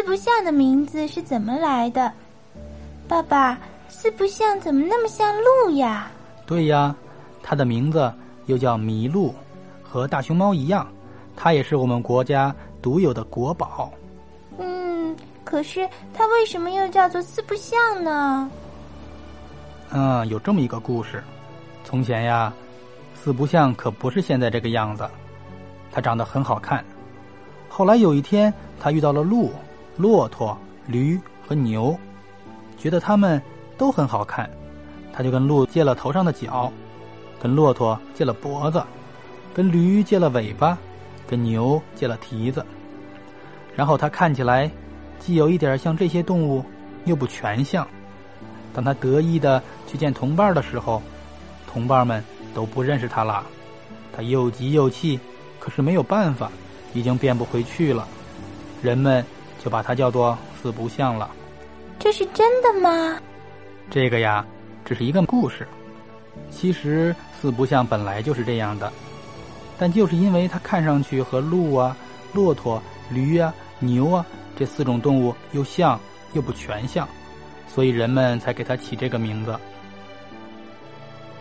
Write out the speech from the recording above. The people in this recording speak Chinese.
四不像的名字是怎么来的？爸爸，四不像怎么那么像鹿呀？对呀，它的名字又叫麋鹿，和大熊猫一样，它也是我们国家独有的国宝。嗯，可是它为什么又叫做四不像呢？嗯，有这么一个故事：从前呀，四不像可不是现在这个样子，它长得很好看。后来有一天，他遇到了鹿、骆驼、驴和牛，觉得它们都很好看，他就跟鹿借了头上的角，跟骆驼借了脖子，跟驴借了尾巴，跟牛借了蹄子。然后他看起来既有一点像这些动物，又不全像。当他得意的去见同伴的时候，同伴们都不认识他了。他又急又气，可是没有办法。已经变不回去了，人们就把它叫做四不像了。这是真的吗？这个呀，只是一个故事。其实四不像本来就是这样的，但就是因为它看上去和鹿啊、骆驼、驴啊、牛啊这四种动物又像又不全像，所以人们才给它起这个名字。